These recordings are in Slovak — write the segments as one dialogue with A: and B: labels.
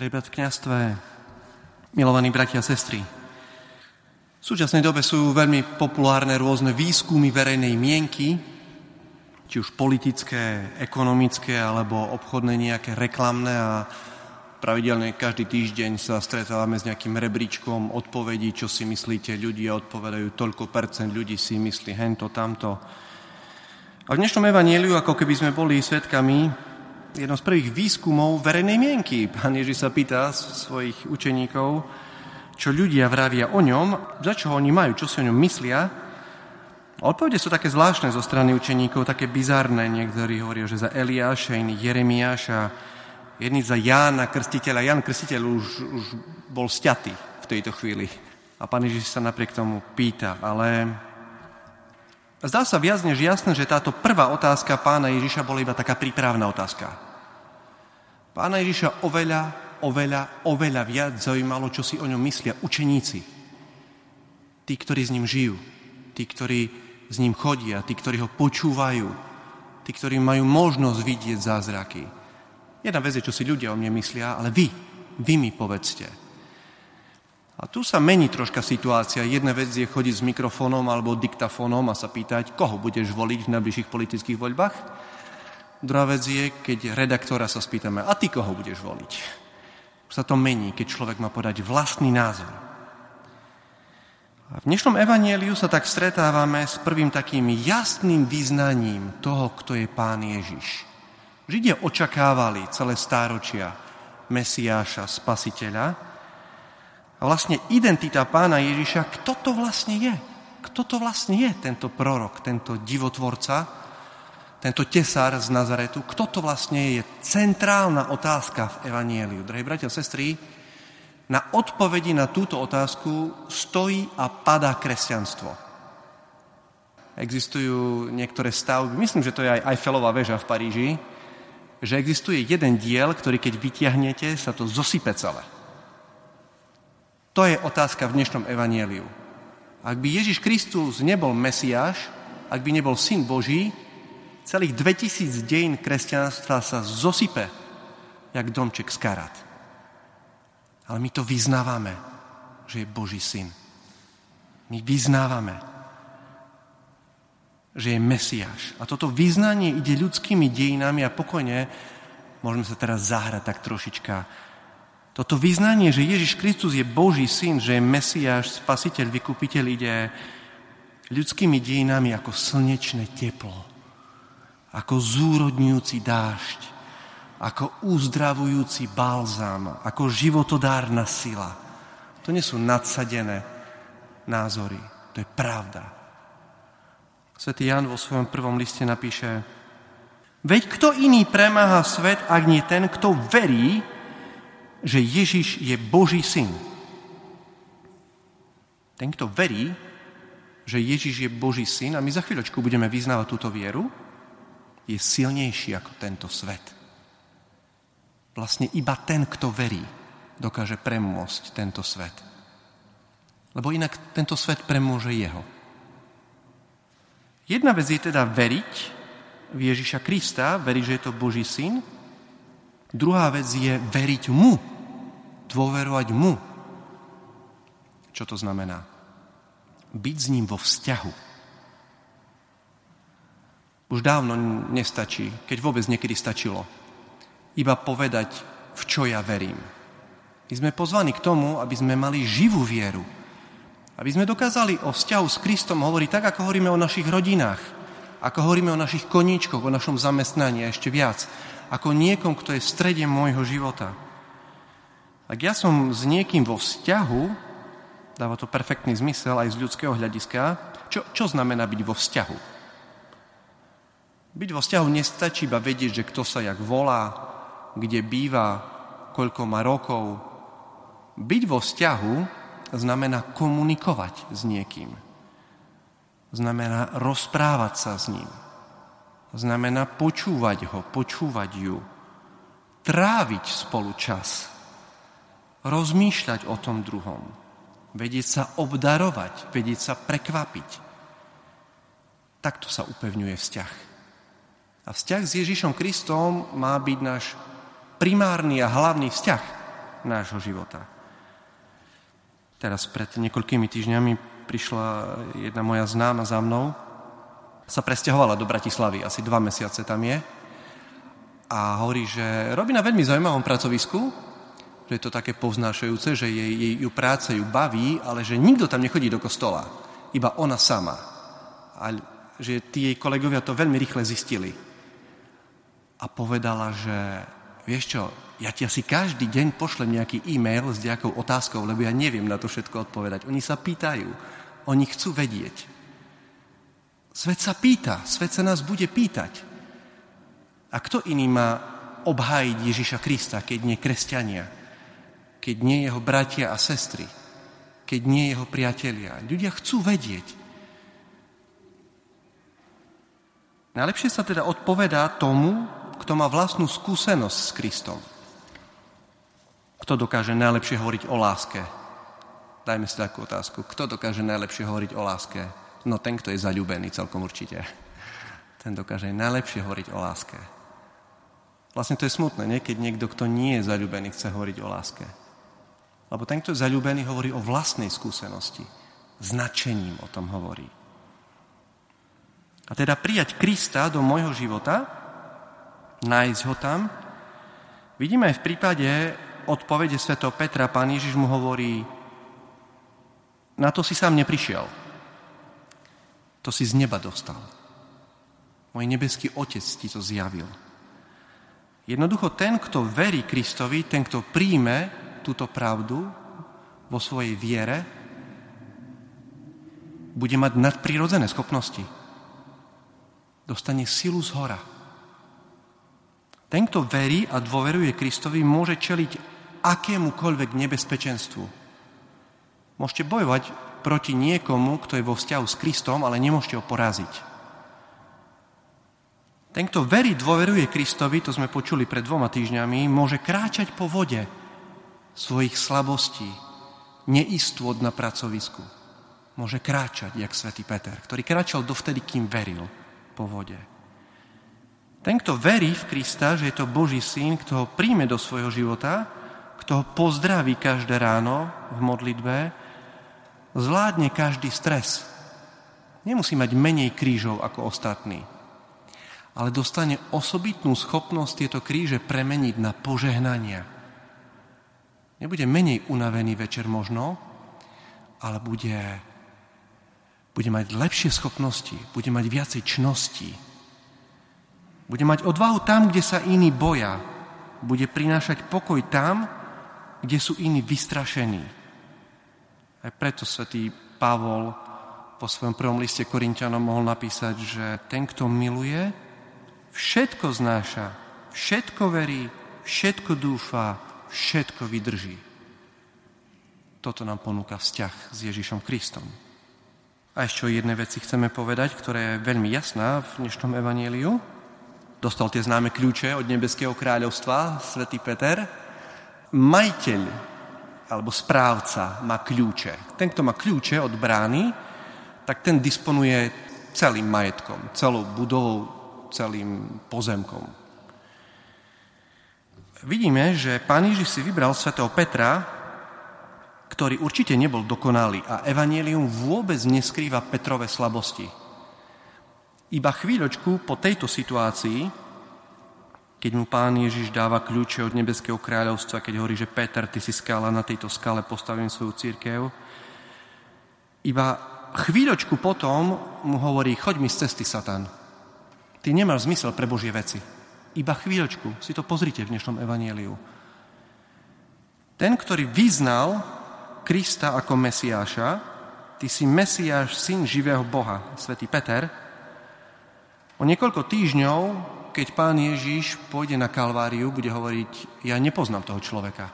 A: Prebrat v kniastve, milovaní bratia a sestry. V súčasnej dobe sú veľmi populárne rôzne výskumy verejnej mienky, či už politické, ekonomické alebo obchodné nejaké reklamné a pravidelne každý týždeň sa stretávame s nejakým rebríčkom odpovedí, čo si myslíte, ľudia odpovedajú, toľko percent ľudí si myslí hento, tamto. A v dnešnom evaníliu, ako keby sme boli svetkami jedno z prvých výskumov verejnej mienky. Pán Ježiš sa pýta svojich učeníkov, čo ľudia vravia o ňom, za čo oni majú, čo si o ňom myslia Odpovede sú také zvláštne zo strany učeníkov, také bizarné. Niektorí hovoria, že za Eliáša, iní Jeremiáša, jedný za Jána Krstiteľa. Jan Krstiteľ už, už bol stiatý v tejto chvíli. A pán Ježiš sa napriek tomu pýta, ale zdá sa viac než jasné, že táto prvá otázka pána Ježiša bola iba taká prípravná otázka. Pána Ježiša oveľa, oveľa, oveľa viac zaujímalo, čo si o ňom myslia učeníci. Tí, ktorí s ním žijú. Tí, ktorí s ním chodia, tí, ktorí ho počúvajú, tí, ktorí majú možnosť vidieť zázraky. Jedna vec je, čo si ľudia o mne myslia, ale vy, vy mi povedzte. A tu sa mení troška situácia. Jedna vec je chodiť s mikrofónom alebo diktafónom a sa pýtať, koho budeš voliť v najbližších politických voľbách. Druhá vec je, keď redaktora sa spýtame, a ty koho budeš voliť? Sa to mení, keď človek má podať vlastný názor. A v dnešnom evanieliu sa tak stretávame s prvým takým jasným vyznaním toho, kto je Pán Ježiš. Židia očakávali celé stáročia Mesiáša, Spasiteľa. A vlastne identita Pána Ježiša, kto to vlastne je? Kto to vlastne je, tento prorok, tento divotvorca, tento tesár z Nazaretu? Kto to vlastne je? Je centrálna otázka v Evanieliu. Drahí bratia a sestry, na odpovedi na túto otázku stojí a padá kresťanstvo. Existujú niektoré stavby, myslím, že to je aj Eiffelová väža v Paríži, že existuje jeden diel, ktorý keď vytiahnete, sa to zosype celé. To je otázka v dnešnom evanieliu. Ak by Ježiš Kristus nebol Mesiáš, ak by nebol Syn Boží, celých 2000 dejín kresťanstva sa zosype, jak domček z karát. Ale my to vyznávame, že je Boží syn. My vyznávame, že je Mesiáš. A toto vyznanie ide ľudskými dejinami a pokojne môžeme sa teraz zahrať tak trošička. Toto vyznanie, že Ježiš Kristus je Boží syn, že je Mesiáš, spasiteľ, vykupiteľ, ide ľudskými dejinami ako slnečné teplo, ako zúrodňujúci dážď, ako uzdravujúci balzám, ako životodárna sila. To nie sú nadsadené názory, to je pravda. Svetý Jan vo svojom prvom liste napíše, veď kto iný premáha svet, ak nie ten, kto verí, že Ježiš je Boží syn. Ten, kto verí, že Ježiš je Boží syn, a my za chvíľočku budeme vyznávať túto vieru, je silnejší ako tento svet. Vlastne iba ten, kto verí, dokáže premôcť tento svet. Lebo inak tento svet premôže jeho. Jedna vec je teda veriť v Ježiša Krista, veriť, že je to Boží syn. Druhá vec je veriť mu, dôverovať mu. Čo to znamená? Byť s ním vo vzťahu. Už dávno nestačí, keď vôbec niekedy stačilo iba povedať, v čo ja verím. My sme pozvaní k tomu, aby sme mali živú vieru. Aby sme dokázali o vzťahu s Kristom hovoriť tak, ako hovoríme o našich rodinách, ako hovoríme o našich koníčkoch, o našom zamestnaní a ešte viac, ako niekom, kto je v strede môjho života. Ak ja som s niekým vo vzťahu, dáva to perfektný zmysel aj z ľudského hľadiska, čo, čo znamená byť vo vzťahu? Byť vo vzťahu nestačí iba vedieť, že kto sa jak volá, kde býva, koľko má rokov. Byť vo vzťahu znamená komunikovať s niekým. Znamená rozprávať sa s ním. Znamená počúvať ho, počúvať ju. Tráviť spolu čas. Rozmýšľať o tom druhom. Vedieť sa obdarovať, vedieť sa prekvapiť. Takto sa upevňuje vzťah. A vzťah s Ježišom Kristom má byť náš primárny a hlavný vzťah. nášho života. Teraz pred niekoľkými týždňami prišla jedna moja známa za mnou, sa presťahovala do Bratislavy, asi dva mesiace tam je. A hovorí, že robí na veľmi zaujímavom pracovisku, že je to také povznášajúce, že jej, jej ju práce ju baví, ale že nikto tam nechodí do kostola, iba ona sama. A že tí jej kolegovia to veľmi rýchle zistili. A povedala, že vieš čo, ja ti asi každý deň pošlem nejaký e-mail s nejakou otázkou, lebo ja neviem na to všetko odpovedať. Oni sa pýtajú, oni chcú vedieť. Svet sa pýta, svet sa nás bude pýtať. A kto iný má obhájiť Ježiša Krista, keď nie kresťania, keď nie jeho bratia a sestry, keď nie jeho priatelia. Ľudia chcú vedieť. Najlepšie sa teda odpovedá tomu, kto má vlastnú skúsenosť s Kristom. Kto dokáže najlepšie hovoriť o láske? Dajme si takú otázku. Kto dokáže najlepšie hovoriť o láske? No ten, kto je zalúbený, celkom určite. Ten dokáže najlepšie hovoriť o láske. Vlastne to je smutné, nie? keď niekto, kto nie je zalúbený, chce hovoriť o láske. Lebo ten, kto je zalúbený, hovorí o vlastnej skúsenosti. Značením o tom hovorí. A teda prijať Krista do môjho života, nájsť ho tam, vidíme aj v prípade odpovede Sv. Petra, pán Ježiš mu hovorí, na to si sám neprišiel, to si z neba dostal. Môj nebeský Otec ti to zjavil. Jednoducho ten, kto verí Kristovi, ten, kto príjme túto pravdu vo svojej viere, bude mať nadprirodzené schopnosti. Dostane silu z hora. Ten, kto verí a dôveruje Kristovi, môže čeliť akémukoľvek nebezpečenstvu. Môžete bojovať proti niekomu, kto je vo vzťahu s Kristom, ale nemôžete ho poraziť. Ten, kto verí, dôveruje Kristovi, to sme počuli pred dvoma týždňami, môže kráčať po vode svojich slabostí, neistôt na pracovisku. Môže kráčať, jak svätý Peter, ktorý kráčal dovtedy, kým veril po vode. Ten, kto verí v Krista, že je to Boží syn, kto ho príjme do svojho života, kto ho pozdraví každé ráno v modlitbe, zvládne každý stres. Nemusí mať menej krížov ako ostatní, ale dostane osobitnú schopnosť tieto kríže premeniť na požehnania. Nebude menej unavený večer možno, ale bude, bude mať lepšie schopnosti, bude mať viacej čností, bude mať odvahu tam, kde sa iní boja, bude prinášať pokoj tam, kde sú iní vystrašení aj preto svätý Pavol po svojom prvom liste Korintianom mohol napísať, že ten, kto miluje, všetko znáša, všetko verí, všetko dúfa, všetko vydrží. Toto nám ponúka vzťah s Ježišom Kristom. A ešte o jednej veci chceme povedať, ktorá je veľmi jasná v dnešnom evaníliu. Dostal tie známe kľúče od nebeského kráľovstva, svätý Peter. Majiteľ alebo správca má kľúče. Ten, kto má kľúče od brány, tak ten disponuje celým majetkom, celou budovou, celým pozemkom. Vidíme, že pán Ježiš si vybral svätého Petra, ktorý určite nebol dokonalý a Evangelium vôbec neskrýva Petrové slabosti. Iba chvíľočku po tejto situácii keď mu pán Ježiš dáva kľúče od nebeského kráľovstva, keď hovorí, že Peter, ty si skala, na tejto skale postavím svoju církev. Iba chvíľočku potom mu hovorí, choď mi z cesty, Satan. Ty nemáš zmysel pre Božie veci. Iba chvíľočku, si to pozrite v dnešnom evanieliu. Ten, ktorý vyznal Krista ako Mesiáša, ty si Mesiáš, syn živého Boha, svätý Peter, o niekoľko týždňov keď pán Ježiš pôjde na Kalváriu, bude hovoriť, ja nepoznám toho človeka.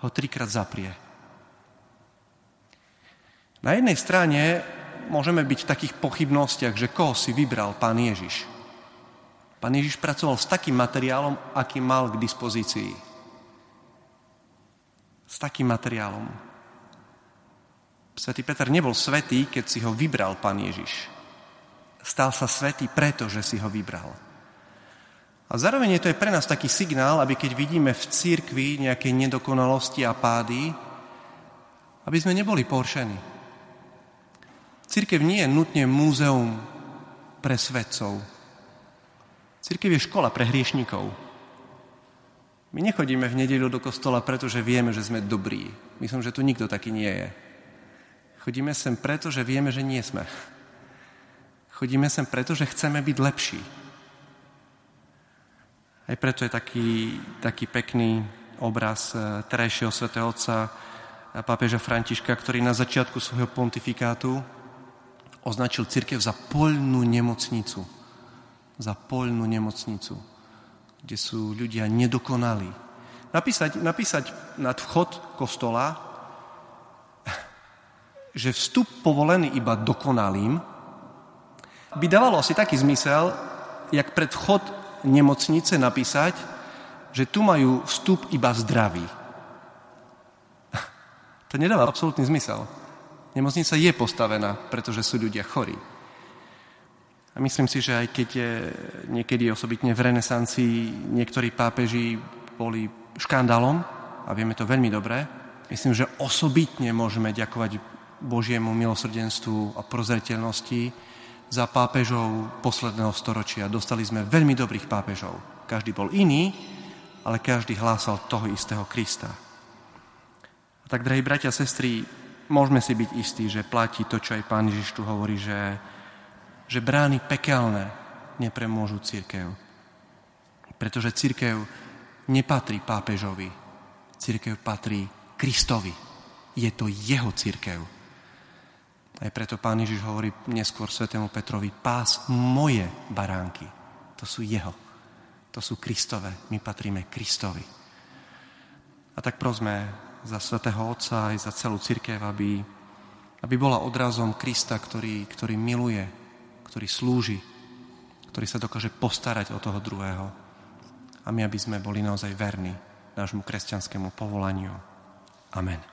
A: Ho trikrát zaprie. Na jednej strane môžeme byť v takých pochybnostiach, že koho si vybral pán Ježiš. Pán Ježiš pracoval s takým materiálom, aký mal k dispozícii. S takým materiálom. Svetý Peter nebol svetý, keď si ho vybral pán Ježiš. Stal sa svetý preto, že si ho vybral. A zároveň je to aj pre nás taký signál, aby keď vidíme v církvi nejaké nedokonalosti a pády, aby sme neboli poršení. Církev nie je nutne múzeum pre svetcov. Církev je škola pre hriešnikov. My nechodíme v nedelu do kostola, pretože vieme, že sme dobrí. Myslím, že tu nikto taký nie je. Chodíme sem preto, že vieme, že nie sme. Chodíme sem preto, že chceme byť lepší. Aj preto je taký, taký pekný obraz eh, terajšieho svätého Otca eh, pápeža Františka, ktorý na začiatku svojho pontifikátu označil církev za poľnú nemocnicu. Za poľnú nemocnicu, kde sú ľudia nedokonalí. Napísať, napísať nad vchod kostola, že vstup povolený iba dokonalým, by dávalo asi taký zmysel, jak pred vchod nemocnice napísať, že tu majú vstup iba zdraví. To nedáva absolútny zmysel. Nemocnica je postavená, pretože sú ľudia chorí. A myslím si, že aj keď je niekedy osobitne v renesancii niektorí pápeži boli škandálom, a vieme to veľmi dobre, myslím, že osobitne môžeme ďakovať Božiemu milosrdenstvu a prozreteľnosti, za pápežov posledného storočia. Dostali sme veľmi dobrých pápežov. Každý bol iný, ale každý hlásal toho istého Krista. A tak, drahí bratia a sestry, môžeme si byť istí, že platí to, čo aj pán Ježiš tu hovorí, že, že brány pekelné nepremôžu církev. Pretože církev nepatrí pápežovi. Církev patrí Kristovi. Je to jeho církev. Aj preto pán Ježiš hovorí neskôr svetému Petrovi, pás moje baránky. To sú jeho. To sú Kristové. My patríme Kristovi. A tak prosme za svetého Otca aj za celú církev, aby, aby bola odrazom Krista, ktorý, ktorý miluje, ktorý slúži, ktorý sa dokáže postarať o toho druhého. A my, aby sme boli naozaj verní nášmu kresťanskému povolaniu. Amen.